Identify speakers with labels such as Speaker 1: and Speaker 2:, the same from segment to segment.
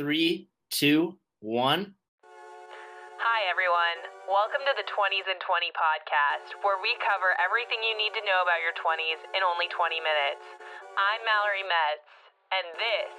Speaker 1: Three, two, one.
Speaker 2: Hi, everyone. Welcome to the 20s and 20 podcast, where we cover everything you need to know about your 20s in only 20 minutes. I'm Mallory Metz, and this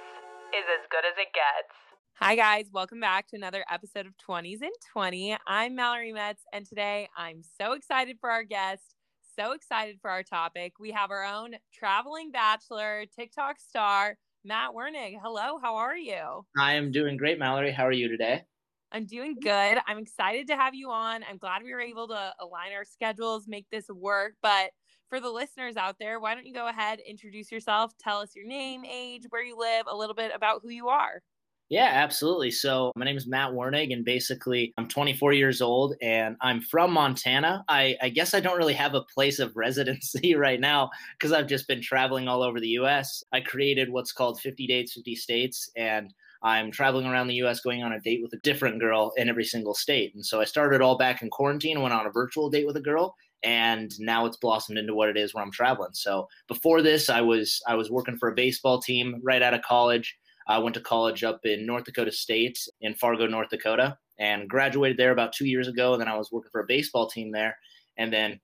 Speaker 2: is as good as it gets. Hi, guys. Welcome back to another episode of 20s and 20. I'm Mallory Metz, and today I'm so excited for our guest, so excited for our topic. We have our own traveling bachelor, TikTok star, Matt Wernig. Hello, how are you?
Speaker 1: I am doing great, Mallory. How are you today?
Speaker 2: I'm doing good. I'm excited to have you on. I'm glad we were able to align our schedules, make this work. But for the listeners out there, why don't you go ahead, introduce yourself, tell us your name, age, where you live, a little bit about who you are.
Speaker 1: Yeah, absolutely. So my name is Matt Wernig, and basically I'm 24 years old, and I'm from Montana. I, I guess I don't really have a place of residency right now because I've just been traveling all over the U.S. I created what's called 50 Dates, 50 States, and I'm traveling around the US going on a date with a different girl in every single state. And so I started all back in quarantine, went on a virtual date with a girl, and now it's blossomed into what it is where I'm traveling. So before this, I was I was working for a baseball team right out of college. I went to college up in North Dakota State in Fargo, North Dakota, and graduated there about two years ago. And then I was working for a baseball team there. And then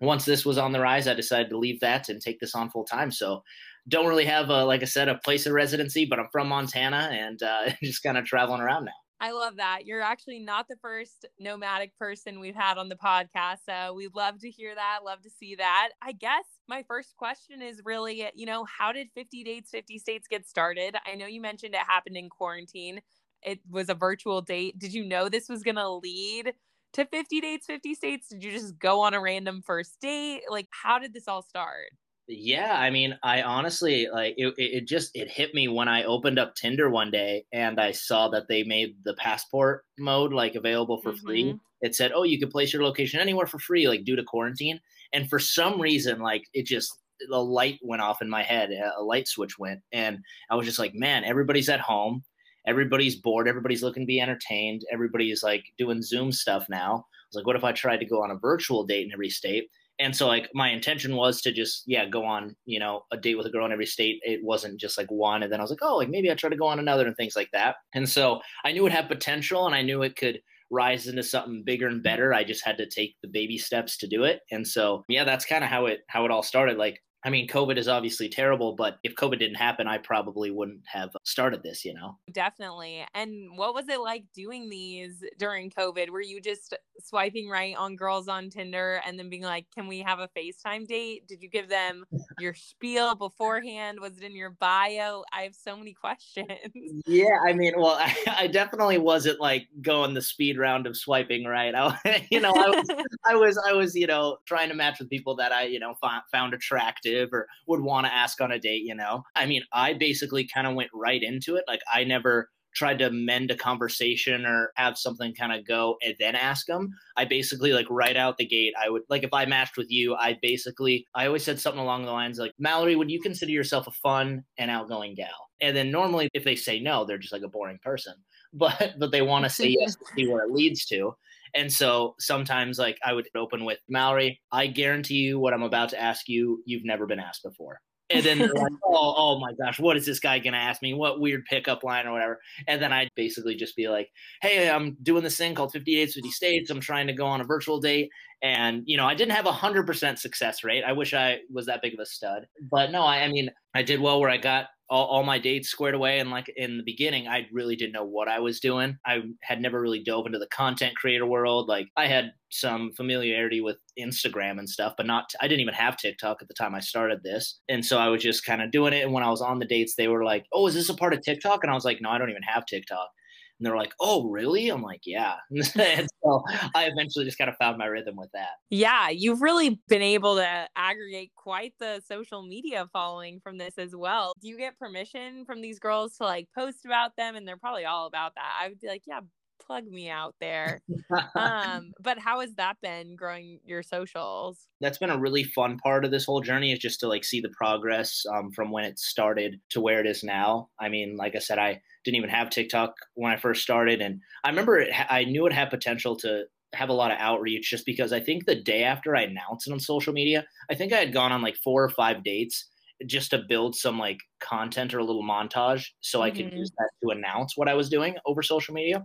Speaker 1: once this was on the rise, I decided to leave that and take this on full time. So don't really have, a, like I said, a place of residency, but I'm from Montana and uh, just kind of traveling around now.
Speaker 2: I love that. You're actually not the first nomadic person we've had on the podcast. So we'd love to hear that, love to see that. I guess my first question is really, you know, how did 50 Dates, 50 States get started? I know you mentioned it happened in quarantine, it was a virtual date. Did you know this was going to lead to 50 Dates, 50 States? Did you just go on a random first date? Like, how did this all start?
Speaker 1: Yeah, I mean, I honestly like it, it just it hit me when I opened up Tinder one day and I saw that they made the passport mode like available for mm-hmm. free. It said, "Oh, you can place your location anywhere for free like due to quarantine." And for some reason like it just the light went off in my head, a light switch went and I was just like, "Man, everybody's at home. Everybody's bored, everybody's looking to be entertained, everybody's like doing Zoom stuff now." I was like, "What if I tried to go on a virtual date in every state?" And so like my intention was to just yeah go on you know a date with a girl in every state. It wasn't just like one. And then i was like oh like maybe i try to go on another and things like that. And so i knew it had potential and i knew it could rise into something bigger and better. I just had to take the baby steps to do it. And so yeah that's kind of how it how it all started. Like I mean, COVID is obviously terrible, but if COVID didn't happen, I probably wouldn't have started this, you know?
Speaker 2: Definitely. And what was it like doing these during COVID? Were you just swiping right on girls on Tinder and then being like, can we have a FaceTime date? Did you give them your spiel beforehand? Was it in your bio? I have so many questions.
Speaker 1: Yeah. I mean, well, I, I definitely wasn't like going the speed round of swiping right. I, you know, I was, I was, I was, you know, trying to match with people that I, you know, found attractive or would want to ask on a date, you know? I mean, I basically kind of went right into it. Like, I never tried to mend a conversation or have something kind of go and then ask them. I basically like right out the gate, I would like if I matched with you, I basically I always said something along the lines like, Mallory, would you consider yourself a fun and outgoing gal? And then normally if they say no, they're just like a boring person. But but they want to say yes to see where it leads to. And so sometimes, like, I would open with Mallory, I guarantee you what I'm about to ask you, you've never been asked before. And then like, oh, oh my gosh, what is this guy going to ask me? What weird pickup line or whatever. And then I'd basically just be like, hey, I'm doing this thing called 50 Dates, 50 States. I'm trying to go on a virtual date. And, you know, I didn't have a 100% success rate. I wish I was that big of a stud. But no, I, I mean, I did well where I got all, all, my dates squared away. And like in the beginning, I really didn't know what I was doing. I had never really dove into the content creator world. Like I had some familiarity with Instagram and stuff, but not, I didn't even have TikTok at the time I started this. And so I was just kind of doing it. And when I was on the dates, they were like, oh, is this a part of TikTok? And I was like, no, I don't even have TikTok. And they're like, oh, really? I'm like, yeah. and so I eventually just kind of found my rhythm with that.
Speaker 2: Yeah, you've really been able to aggregate quite the social media following from this as well. Do you get permission from these girls to like post about them? And they're probably all about that. I would be like, yeah, plug me out there. um, but how has that been growing your socials?
Speaker 1: That's been a really fun part of this whole journey is just to like see the progress um, from when it started to where it is now. I mean, like I said, I didn't even have TikTok when I first started, and I remember it, I knew it had potential to have a lot of outreach just because I think the day after I announced it on social media, I think I had gone on like four or five dates just to build some like content or a little montage so I could use that to announce what I was doing over social media.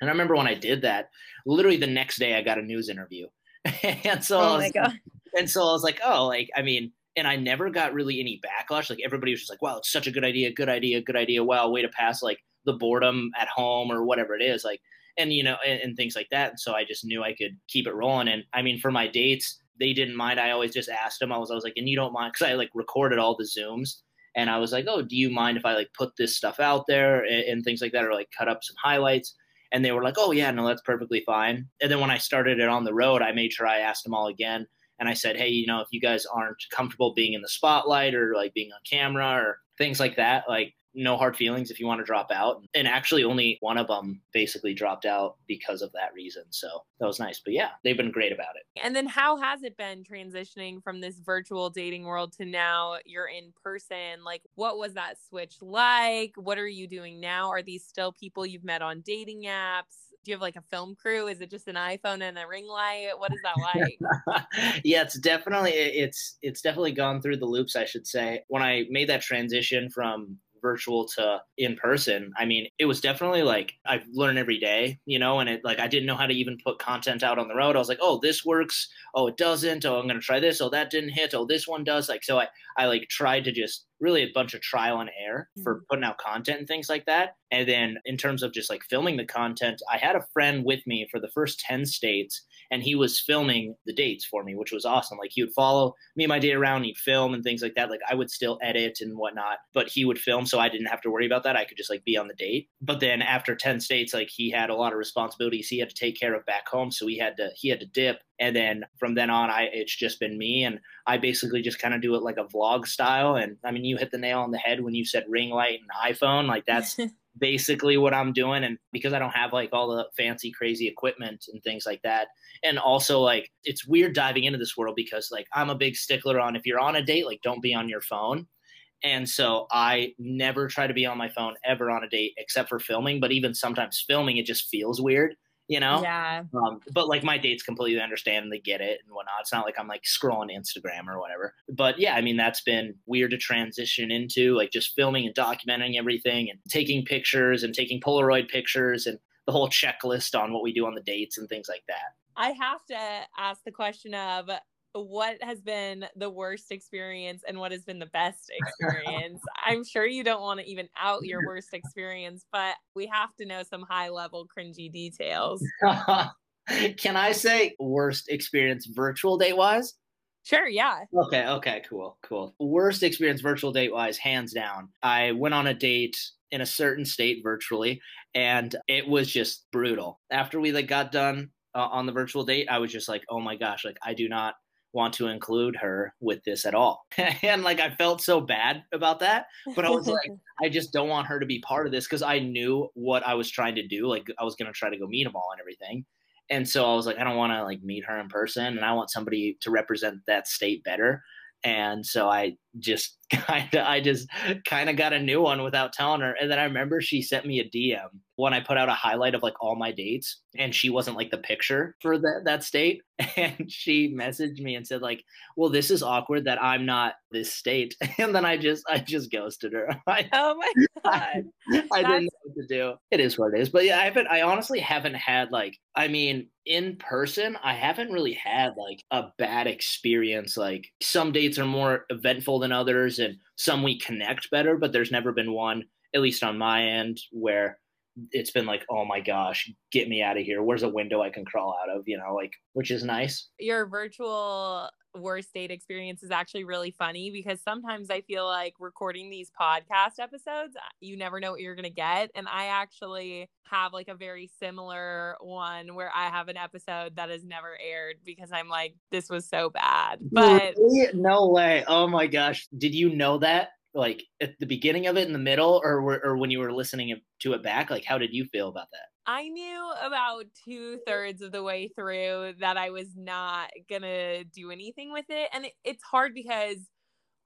Speaker 1: And I remember when I did that, literally the next day I got a news interview. and so oh I
Speaker 2: Oh
Speaker 1: was, and so I was like, oh, like I mean, and I never got really any backlash. Like everybody was just like, wow, it's such a good idea, good idea, good idea. Wow, way to pass like the boredom at home or whatever it is. Like and you know, and, and things like that. And so I just knew I could keep it rolling. And I mean, for my dates, they didn't mind. I always just asked them. I was, I was like, and you don't mind because I like recorded all the zooms, and I was like, oh, do you mind if I like put this stuff out there and, and things like that, or like cut up some highlights? And they were like, oh yeah, no, that's perfectly fine. And then when I started it on the road, I made sure I asked them all again. And I said, hey, you know, if you guys aren't comfortable being in the spotlight or like being on camera or things like that, like no hard feelings if you want to drop out. And actually, only one of them basically dropped out because of that reason. So that was nice. But yeah, they've been great about it.
Speaker 2: And then how has it been transitioning from this virtual dating world to now you're in person? Like what was that switch like? What are you doing now? Are these still people you've met on dating apps? Do you have like a film crew? Is it just an iPhone and a ring light? What is that like?
Speaker 1: yeah, it's definitely it's it's definitely gone through the loops, I should say. When I made that transition from virtual to in person i mean it was definitely like i've learned every day you know and it like i didn't know how to even put content out on the road. I was like oh this works. Oh it doesn't. Oh i'm gonna try this. Oh that didn't hit. Oh this one does. Like so i i like tried to just really a bunch of trial and error for mm-hmm. putting out content and things like that and then in terms of just like filming the content i had a friend with me for the first 10 states and he was filming the dates for me, which was awesome. Like he would follow me and my day around, he'd film and things like that. Like I would still edit and whatnot, but he would film, so I didn't have to worry about that. I could just like be on the date. But then after ten states, like he had a lot of responsibilities he had to take care of back home, so he had to he had to dip. And then from then on, I it's just been me, and I basically just kind of do it like a vlog style. And I mean, you hit the nail on the head when you said ring light and iPhone. Like that's basically what I'm doing. And because I don't have like all the fancy, crazy equipment and things like that. And also, like, it's weird diving into this world because, like, I'm a big stickler on if you're on a date, like, don't be on your phone. And so I never try to be on my phone ever on a date except for filming. But even sometimes filming, it just feels weird, you know?
Speaker 2: Yeah.
Speaker 1: Um, but like my dates completely understand and they get it and whatnot. It's not like I'm like scrolling Instagram or whatever. But yeah, I mean, that's been weird to transition into like just filming and documenting everything and taking pictures and taking Polaroid pictures and the whole checklist on what we do on the dates and things like that.
Speaker 2: I have to ask the question of what has been the worst experience and what has been the best experience? I'm sure you don't want to even out your worst experience, but we have to know some high level cringy details.
Speaker 1: Can I say worst experience virtual date wise?
Speaker 2: Sure, yeah.
Speaker 1: Okay, okay, cool, cool. Worst experience virtual date wise, hands down. I went on a date in a certain state virtually, and it was just brutal. After we like got done uh, on the virtual date, I was just like, oh my gosh, like I do not want to include her with this at all. and like I felt so bad about that, but I was like, I just don't want her to be part of this because I knew what I was trying to do. Like I was gonna try to go meet them all and everything. And so I was like, I don't want to like meet her in person, and I want somebody to represent that state better. And so I just kind of, I just kind of got a new one without telling her. And then I remember she sent me a DM when I put out a highlight of like all my dates, and she wasn't like the picture for that that state. And she messaged me and said like, "Well, this is awkward that I'm not this state." And then I just, I just ghosted her. I,
Speaker 2: oh my god.
Speaker 1: I didn't know what to do. It is what it is. But yeah, I haven't I honestly haven't had like I mean, in person, I haven't really had like a bad experience. Like some dates are more eventful than others and some we connect better, but there's never been one, at least on my end, where it's been like, oh my gosh, get me out of here. Where's a window I can crawl out of? You know, like which is nice.
Speaker 2: Your virtual worst date experience is actually really funny because sometimes I feel like recording these podcast episodes, uh, you never know what you're going to get. And I actually have like a very similar one where I have an episode that has never aired because I'm like, this was so bad. But
Speaker 1: no way. Oh my gosh. Did you know that? Like at the beginning of it, in the middle, or or when you were listening to it back, like how did you feel about that?
Speaker 2: I knew about two thirds of the way through that I was not gonna do anything with it. And it, it's hard because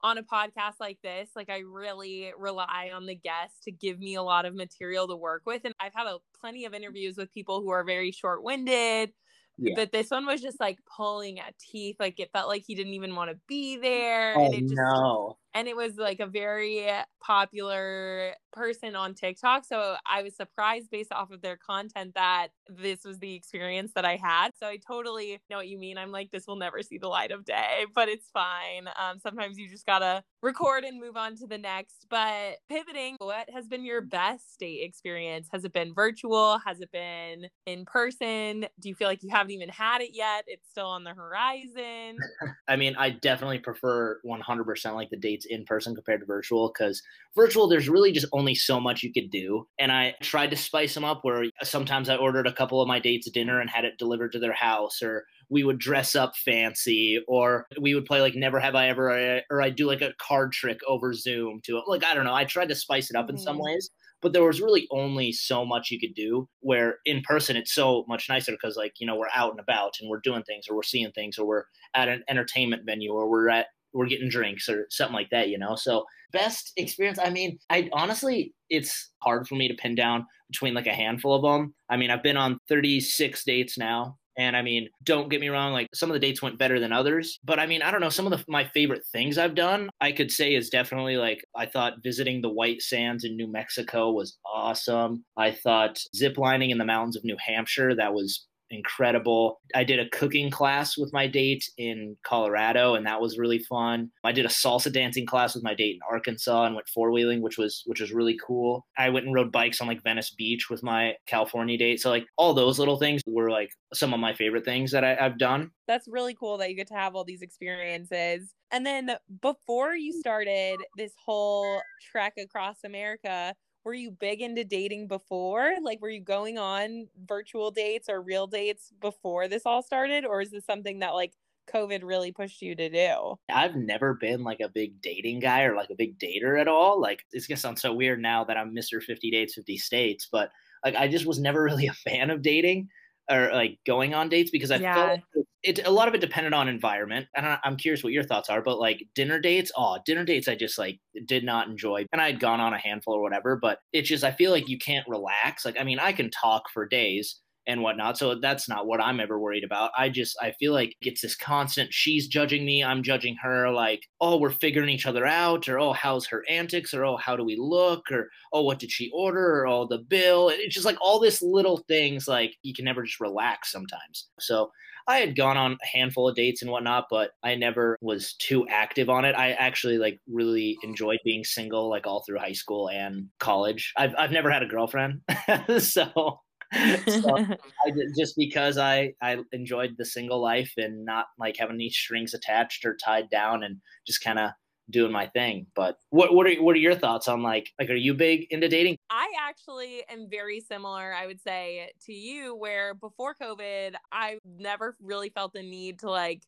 Speaker 2: on a podcast like this, like I really rely on the guests to give me a lot of material to work with. And I've had a, plenty of interviews with people who are very short winded. Yeah. But this one was just like pulling at teeth. Like it felt like he didn't even want to be there.
Speaker 1: Oh,
Speaker 2: and it just
Speaker 1: no.
Speaker 2: And it was like a very popular person on TikTok. So I was surprised based off of their content that this was the experience that I had. So I totally know what you mean. I'm like, this will never see the light of day, but it's fine. Um, sometimes you just gotta record and move on to the next. But pivoting, what has been your best date experience? Has it been virtual? Has it been in person? Do you feel like you haven't even had it yet? It's still on the horizon.
Speaker 1: I mean, I definitely prefer 100% like the dates in person compared to virtual because virtual, there's really just only so much you could do. And I tried to spice them up where sometimes I ordered a couple of my dates dinner and had it delivered to their house or we would dress up fancy or we would play like never have i ever or i'd do like a card trick over zoom to it. like i don't know i tried to spice it up mm-hmm. in some mm-hmm. ways but there was really only so much you could do where in person it's so much nicer because like you know we're out and about and we're doing things or we're seeing things or we're at an entertainment venue or we're at we're getting drinks or something like that you know so best experience i mean i honestly it's hard for me to pin down between like a handful of them i mean i've been on 36 dates now and I mean, don't get me wrong, like some of the dates went better than others. But I mean, I don't know, some of the, my favorite things I've done, I could say is definitely like I thought visiting the White Sands in New Mexico was awesome. I thought ziplining in the mountains of New Hampshire, that was incredible. I did a cooking class with my date in Colorado and that was really fun. I did a salsa dancing class with my date in Arkansas and went four-wheeling which was which was really cool. I went and rode bikes on like Venice Beach with my California date. So like all those little things were like some of my favorite things that I, I've done.
Speaker 2: That's really cool that you get to have all these experiences. And then before you started this whole trek across America, were you big into dating before? Like, were you going on virtual dates or real dates before this all started? Or is this something that like COVID really pushed you to do?
Speaker 1: I've never been like a big dating guy or like a big dater at all. Like, it's gonna sound so weird now that I'm Mr. 50 Dates, 50 States, but like, I just was never really a fan of dating or like going on dates because I yeah. felt it a lot of it depended on environment. And I, am curious what your thoughts are, but like dinner dates, oh, dinner dates, I just like did not enjoy. And I had gone on a handful or whatever, but it's just I feel like you can't relax. Like I mean, I can talk for days, and whatnot. So that's not what I'm ever worried about. I just I feel like it's this constant she's judging me, I'm judging her, like, oh, we're figuring each other out, or oh, how's her antics, or oh, how do we look, or oh, what did she order, or oh, the bill. It's just like all this little things like you can never just relax sometimes. So I had gone on a handful of dates and whatnot, but I never was too active on it. I actually like really enjoyed being single like all through high school and college. I've I've never had a girlfriend. so so I, just because I I enjoyed the single life and not like having any strings attached or tied down and just kind of doing my thing. But what what are what are your thoughts on like like are you big into dating?
Speaker 2: I actually am very similar, I would say, to you where before COVID, I never really felt the need to like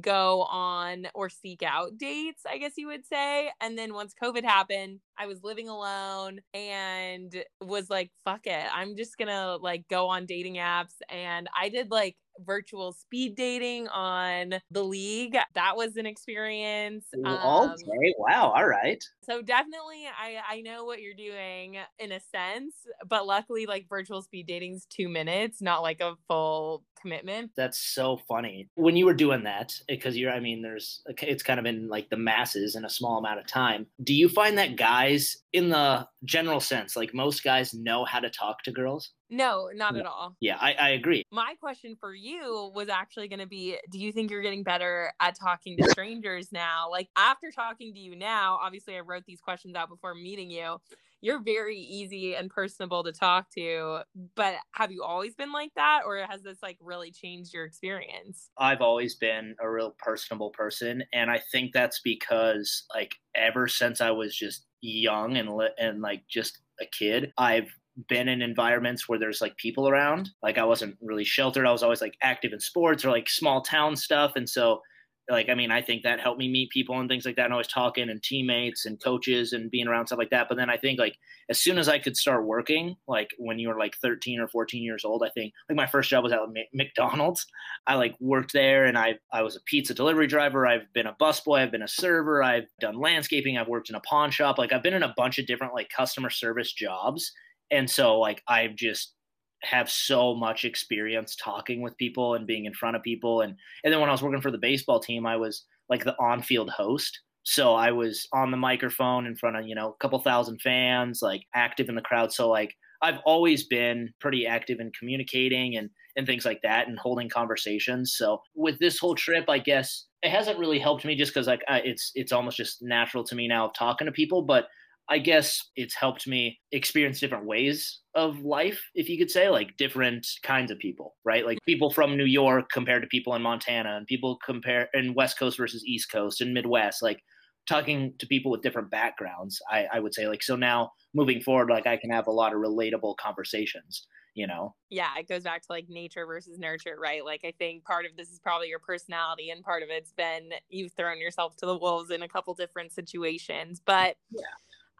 Speaker 2: go on or seek out dates, I guess you would say. And then once COVID happened, I was living alone and was like, fuck it. I'm just gonna like go on dating apps. And I did like virtual speed dating on the league. That was an experience.
Speaker 1: Um, okay. Wow. All right.
Speaker 2: So definitely I I know what you're doing in a sense, but luckily like virtual speed dating's 2 minutes, not like a full commitment.
Speaker 1: That's so funny. When you were doing that because you're I mean there's it's kind of in like the masses in a small amount of time. Do you find that guys in the general sense like most guys know how to talk to girls?
Speaker 2: No, not at all.
Speaker 1: Yeah, I, I agree.
Speaker 2: My question for you was actually going to be Do you think you're getting better at talking to strangers now? Like, after talking to you now, obviously, I wrote these questions out before meeting you. You're very easy and personable to talk to, but have you always been like that, or has this like really changed your experience?
Speaker 1: I've always been a real personable person, and I think that's because, like, ever since I was just young and and like just a kid, I've been in environments where there's like people around. Like I wasn't really sheltered. I was always like active in sports or like small town stuff. And so like I mean, I think that helped me meet people and things like that and always talking and teammates and coaches and being around stuff like that. But then I think like as soon as I could start working, like when you were like 13 or 14 years old, I think like my first job was at McDonald's. I like worked there and I I was a pizza delivery driver. I've been a busboy, I've been a server, I've done landscaping, I've worked in a pawn shop. Like I've been in a bunch of different like customer service jobs and so like i've just have so much experience talking with people and being in front of people and and then when I was working for the baseball team I was like the on-field host So I was on the microphone in front of, you know, a couple thousand fans, like active in the crowd. So like I've always been pretty active in communicating and and things like that and holding conversations. So with this whole trip, I guess it hasn't really helped me just because like I, it's it's almost just natural to me now talking to people, but I guess it's helped me experience different ways of life, if you could say, like different kinds of people, right? Like people from New York compared to people in Montana, and people compare in West Coast versus East Coast and Midwest, like talking to people with different backgrounds. I, I would say, like, so now moving forward, like I can have a lot of relatable conversations you know
Speaker 2: yeah it goes back to like nature versus nurture right like i think part of this is probably your personality and part of it's been you've thrown yourself to the wolves in a couple different situations but
Speaker 1: yeah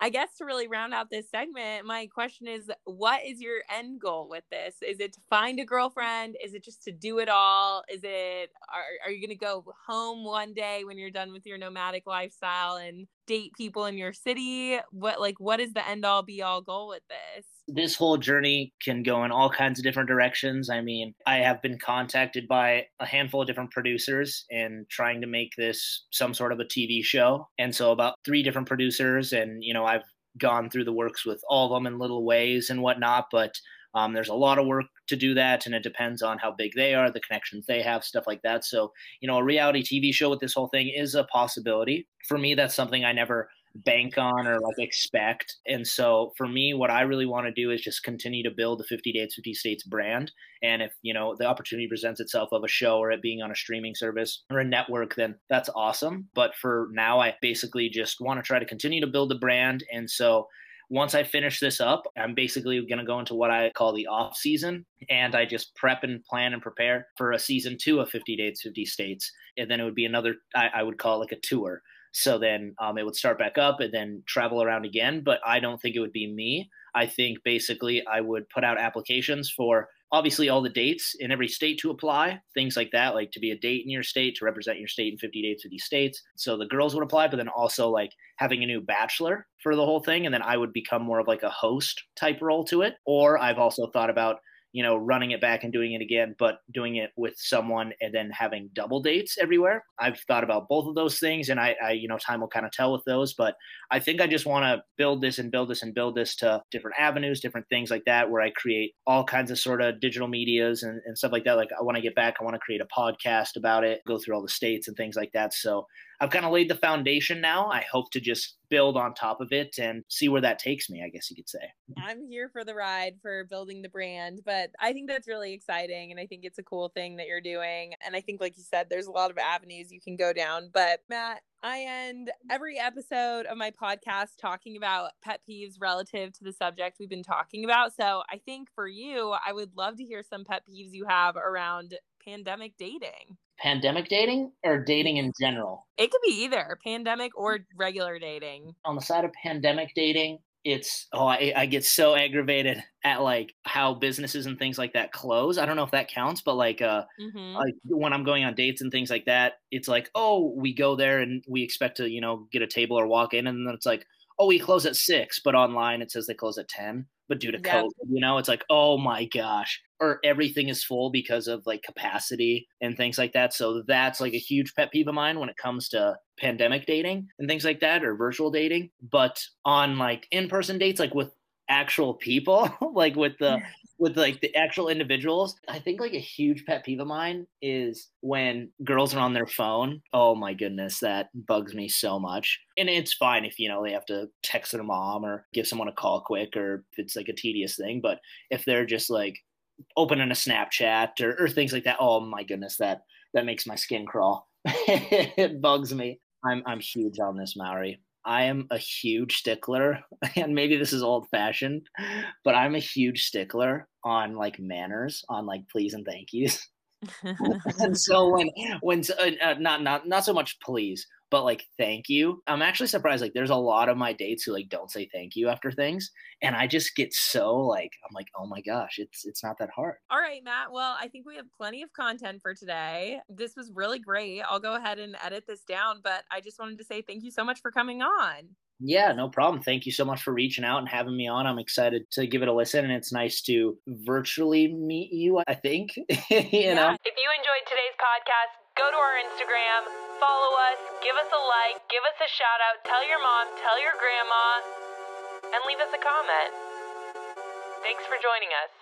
Speaker 2: I guess to really round out this segment, my question is what is your end goal with this? Is it to find a girlfriend? Is it just to do it all? Is it are, are you going to go home one day when you're done with your nomadic lifestyle and date people in your city? What like what is the end all be all goal with this?
Speaker 1: This whole journey can go in all kinds of different directions. I mean, I have been contacted by a handful of different producers and trying to make this some sort of a TV show. And so about three different producers and you know, I've gone through the works with all of them in little ways and whatnot, but um, there's a lot of work to do that, and it depends on how big they are, the connections they have, stuff like that. So, you know, a reality TV show with this whole thing is a possibility. For me, that's something I never bank on or like expect. And so for me, what I really want to do is just continue to build the 50 Dates, 50 States brand. And if, you know, the opportunity presents itself of a show or it being on a streaming service or a network, then that's awesome. But for now, I basically just want to try to continue to build the brand. And so once I finish this up, I'm basically going to go into what I call the off season. And I just prep and plan and prepare for a season two of 50 Dates, 50 States. And then it would be another, I, I would call it like a tour. So then um, it would start back up and then travel around again. But I don't think it would be me. I think basically I would put out applications for obviously all the dates in every state to apply, things like that, like to be a date in your state, to represent your state in 50 dates of these states. So the girls would apply, but then also like having a new bachelor for the whole thing. And then I would become more of like a host type role to it. Or I've also thought about you know, running it back and doing it again, but doing it with someone and then having double dates everywhere. I've thought about both of those things, and I, I you know, time will kind of tell with those. But I think I just want to build this and build this and build this to different avenues, different things like that, where I create all kinds of sort of digital medias and, and stuff like that. Like I want to get back, I want to create a podcast about it, go through all the states and things like that. So I've kind of laid the foundation now. I hope to just build on top of it and see where that takes me, I guess you could say.
Speaker 2: I'm here for the ride for building the brand, but I think that's really exciting and I think it's a cool thing that you're doing. And I think like you said there's a lot of avenues you can go down, but Matt, I end every episode of my podcast talking about pet peeves relative to the subject we've been talking about. So I think for you, I would love to hear some pet peeves you have around pandemic dating
Speaker 1: pandemic dating or dating in general?
Speaker 2: It could be either pandemic or regular dating.
Speaker 1: On the side of pandemic dating, it's oh I, I get so aggravated at like how businesses and things like that close i don't know if that counts but like uh mm-hmm. like when i'm going on dates and things like that it's like oh we go there and we expect to you know get a table or walk in and then it's like oh we close at six but online it says they close at 10 but due to. COVID, you know, it's like, oh my gosh, or everything is full because of like capacity and things like that. So that's like a huge pet peeve of mine when it comes to pandemic dating and things like that or virtual dating. But on like in person dates, like with actual people, like with the with like the actual individuals. I think like a huge pet peeve of mine is when girls are on their phone. Oh my goodness, that bugs me so much. And it's fine if you know they have to text their mom or give someone a call quick or it's like a tedious thing. But if they're just like opening a Snapchat or, or things like that, oh my goodness, that that makes my skin crawl. it bugs me. I'm I'm huge on this, Mallory. I am a huge stickler, and maybe this is old fashioned, but I'm a huge stickler on like manners, on like please and thank yous. and so when when uh, uh, not not not so much please, but like thank you. I'm actually surprised. Like there's a lot of my dates who like don't say thank you after things, and I just get so like I'm like oh my gosh, it's it's not that hard.
Speaker 2: All right, Matt. Well, I think we have plenty of content for today. This was really great. I'll go ahead and edit this down, but I just wanted to say thank you so much for coming on.
Speaker 1: Yeah, no problem. Thank you so much for reaching out and having me on. I'm excited to give it a listen, and it's nice to virtually meet you. I think you
Speaker 2: yeah.
Speaker 1: know.
Speaker 2: If you enjoyed today's podcast, go to our Instagram, follow us, give us a like, give us a shout out, tell your mom, tell your grandma, and leave us a comment. Thanks for joining us.